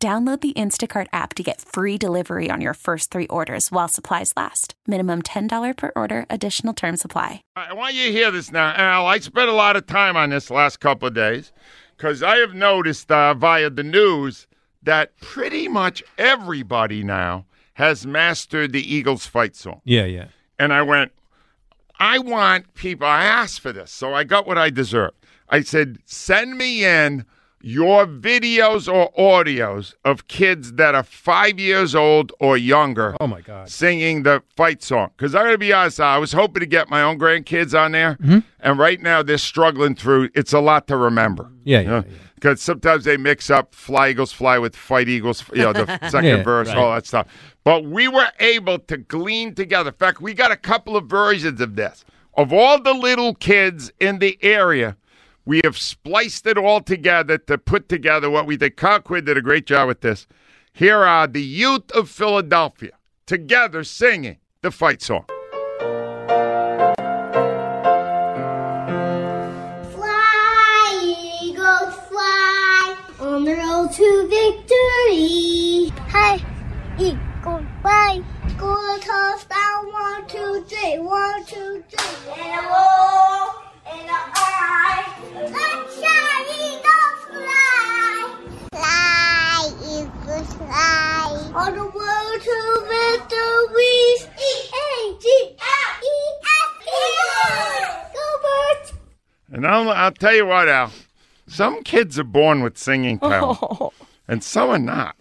Download the Instacart app to get free delivery on your first three orders while supplies last. Minimum $10 per order, additional term supply. I want you to hear this now, Al. I spent a lot of time on this last couple of days because I have noticed uh, via the news that pretty much everybody now has mastered the Eagles fight song. Yeah, yeah. And I went, I want people, I asked for this, so I got what I deserve. I said, send me in your videos or audios of kids that are five years old or younger Oh my God. singing the fight song. Because I got to be honest, I was hoping to get my own grandkids on there, Mm-hmm. and right now they're struggling through. It's a lot to remember. Yeah, yeah, yeah. Because sometimes they mix up "Fly Eagles Fly" with "Fight Eagles," you know, the second Yeah, verse, right. all that stuff. But we were able to glean together. In fact, we got a couple of versions of this. Of all the little kids in the area, we have spliced it all together to put together what we did. Conquid did a great job with this. Here are the youth of Philadelphia together singing the fight song. And I'll, I'll tell you what, Al. Some kids are born with singing talent, and some are not.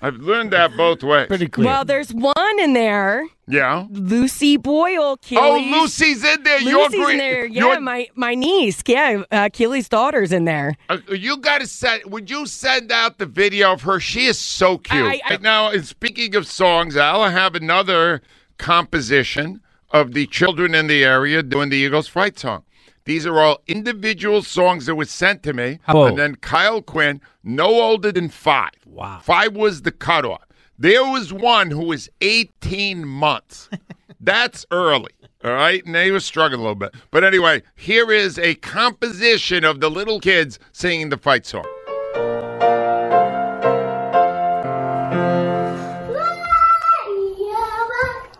I've learned that both ways. Pretty clear. Well, there's one in there, yeah. Lucy Boyle. Kid. Oh, Lucy's in there. Your Lucy's gre- in there. Yeah, your- my my niece. Yeah, uh, Keely's daughter's in there. Uh, you got to send. Would you send out the video of her? She is so cute. I- I- Right now, and speaking of songs, I'll have another composition of the children in the area doing the Eagles fight song. These are all individual songs that were sent to me, Whoa. and then Kyle Quinn, no older than five. Wow. Five was the cutoff. There was one who was 18 months. That's early. All right. And they were struggling a little bit. But anyway, here is a composition of the little kids singing the fight song.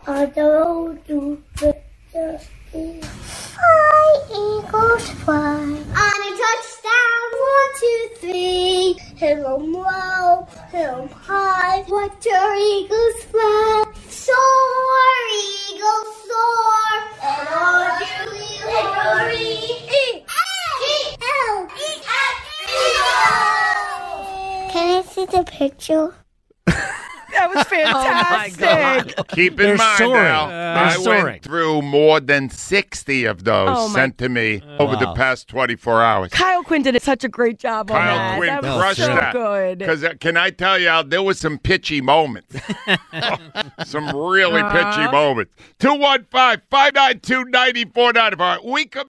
On the road to victory. Fly, fly. On a touchdown, one, two, three. Hit 'em low, hit 'em high. Watch your eagles fly. Soar, eagles, soar. And to victory. Can I see the picture? That was fantastic. Keep in They're mind soaring. now, Uh, they're I soaring. went through more than 60 of those Oh, sent to me over the past 24 hours. Kyle Quinn did such a great job on Kyle that. Quinn that was crushed so that. good. Because can I tell you, Al, there was some pitchy moments. some really pitchy moments. 215 592 9495. We come.